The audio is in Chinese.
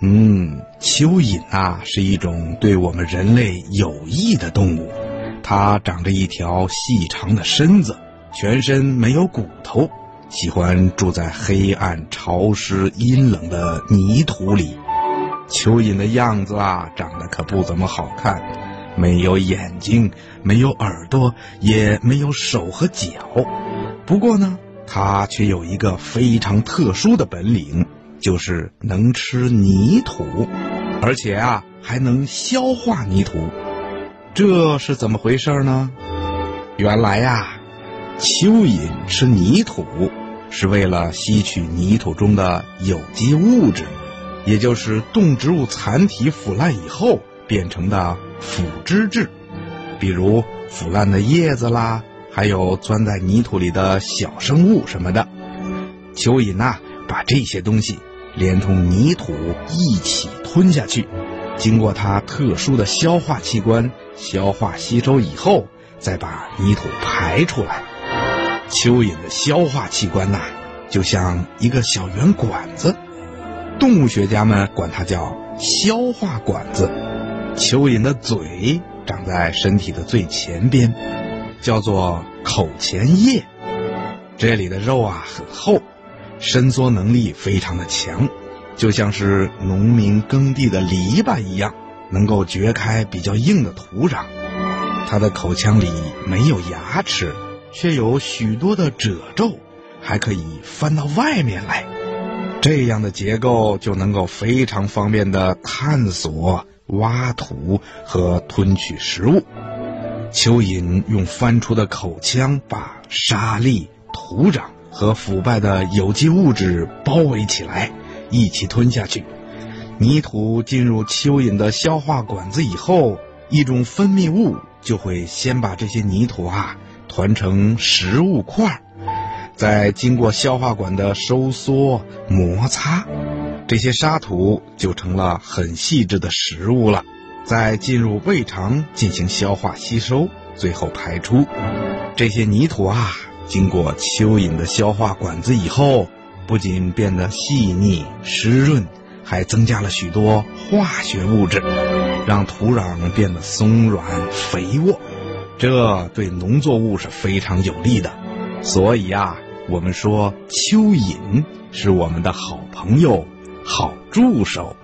嗯，蚯蚓啊是一种对我们人类有益的动物，它长着一条细长的身子，全身没有骨头，喜欢住在黑暗、潮湿、阴冷的泥土里。蚯蚓的样子啊，长得可不怎么好看，没有眼睛，没有耳朵，也没有手和脚。不过呢，它却有一个非常特殊的本领。就是能吃泥土，而且啊还能消化泥土，这是怎么回事呢？原来呀，蚯蚓吃泥土是为了吸取泥土中的有机物质，也就是动植物残体腐烂以后变成的腐殖质，比如腐烂的叶子啦，还有钻在泥土里的小生物什么的。蚯蚓呐，把这些东西。连同泥土一起吞下去，经过它特殊的消化器官消化吸收以后，再把泥土排出来。蚯蚓的消化器官呐，就像一个小圆管子，动物学家们管它叫消化管子。蚯蚓的嘴长在身体的最前边，叫做口前叶，这里的肉啊很厚。伸缩能力非常的强，就像是农民耕地的篱笆一样，能够掘开比较硬的土壤。它的口腔里没有牙齿，却有许多的褶皱，还可以翻到外面来。这样的结构就能够非常方便的探索、挖土和吞取食物。蚯蚓用翻出的口腔把沙粒、土壤。和腐败的有机物质包围起来，一起吞下去。泥土进入蚯蚓的消化管子以后，一种分泌物就会先把这些泥土啊团成食物块，再经过消化管的收缩摩擦，这些沙土就成了很细致的食物了。再进入胃肠进行消化吸收，最后排出。这些泥土啊。经过蚯蚓的消化管子以后，不仅变得细腻湿润，还增加了许多化学物质，让土壤变得松软肥沃。这对农作物是非常有利的。所以啊，我们说蚯蚓是我们的好朋友、好助手。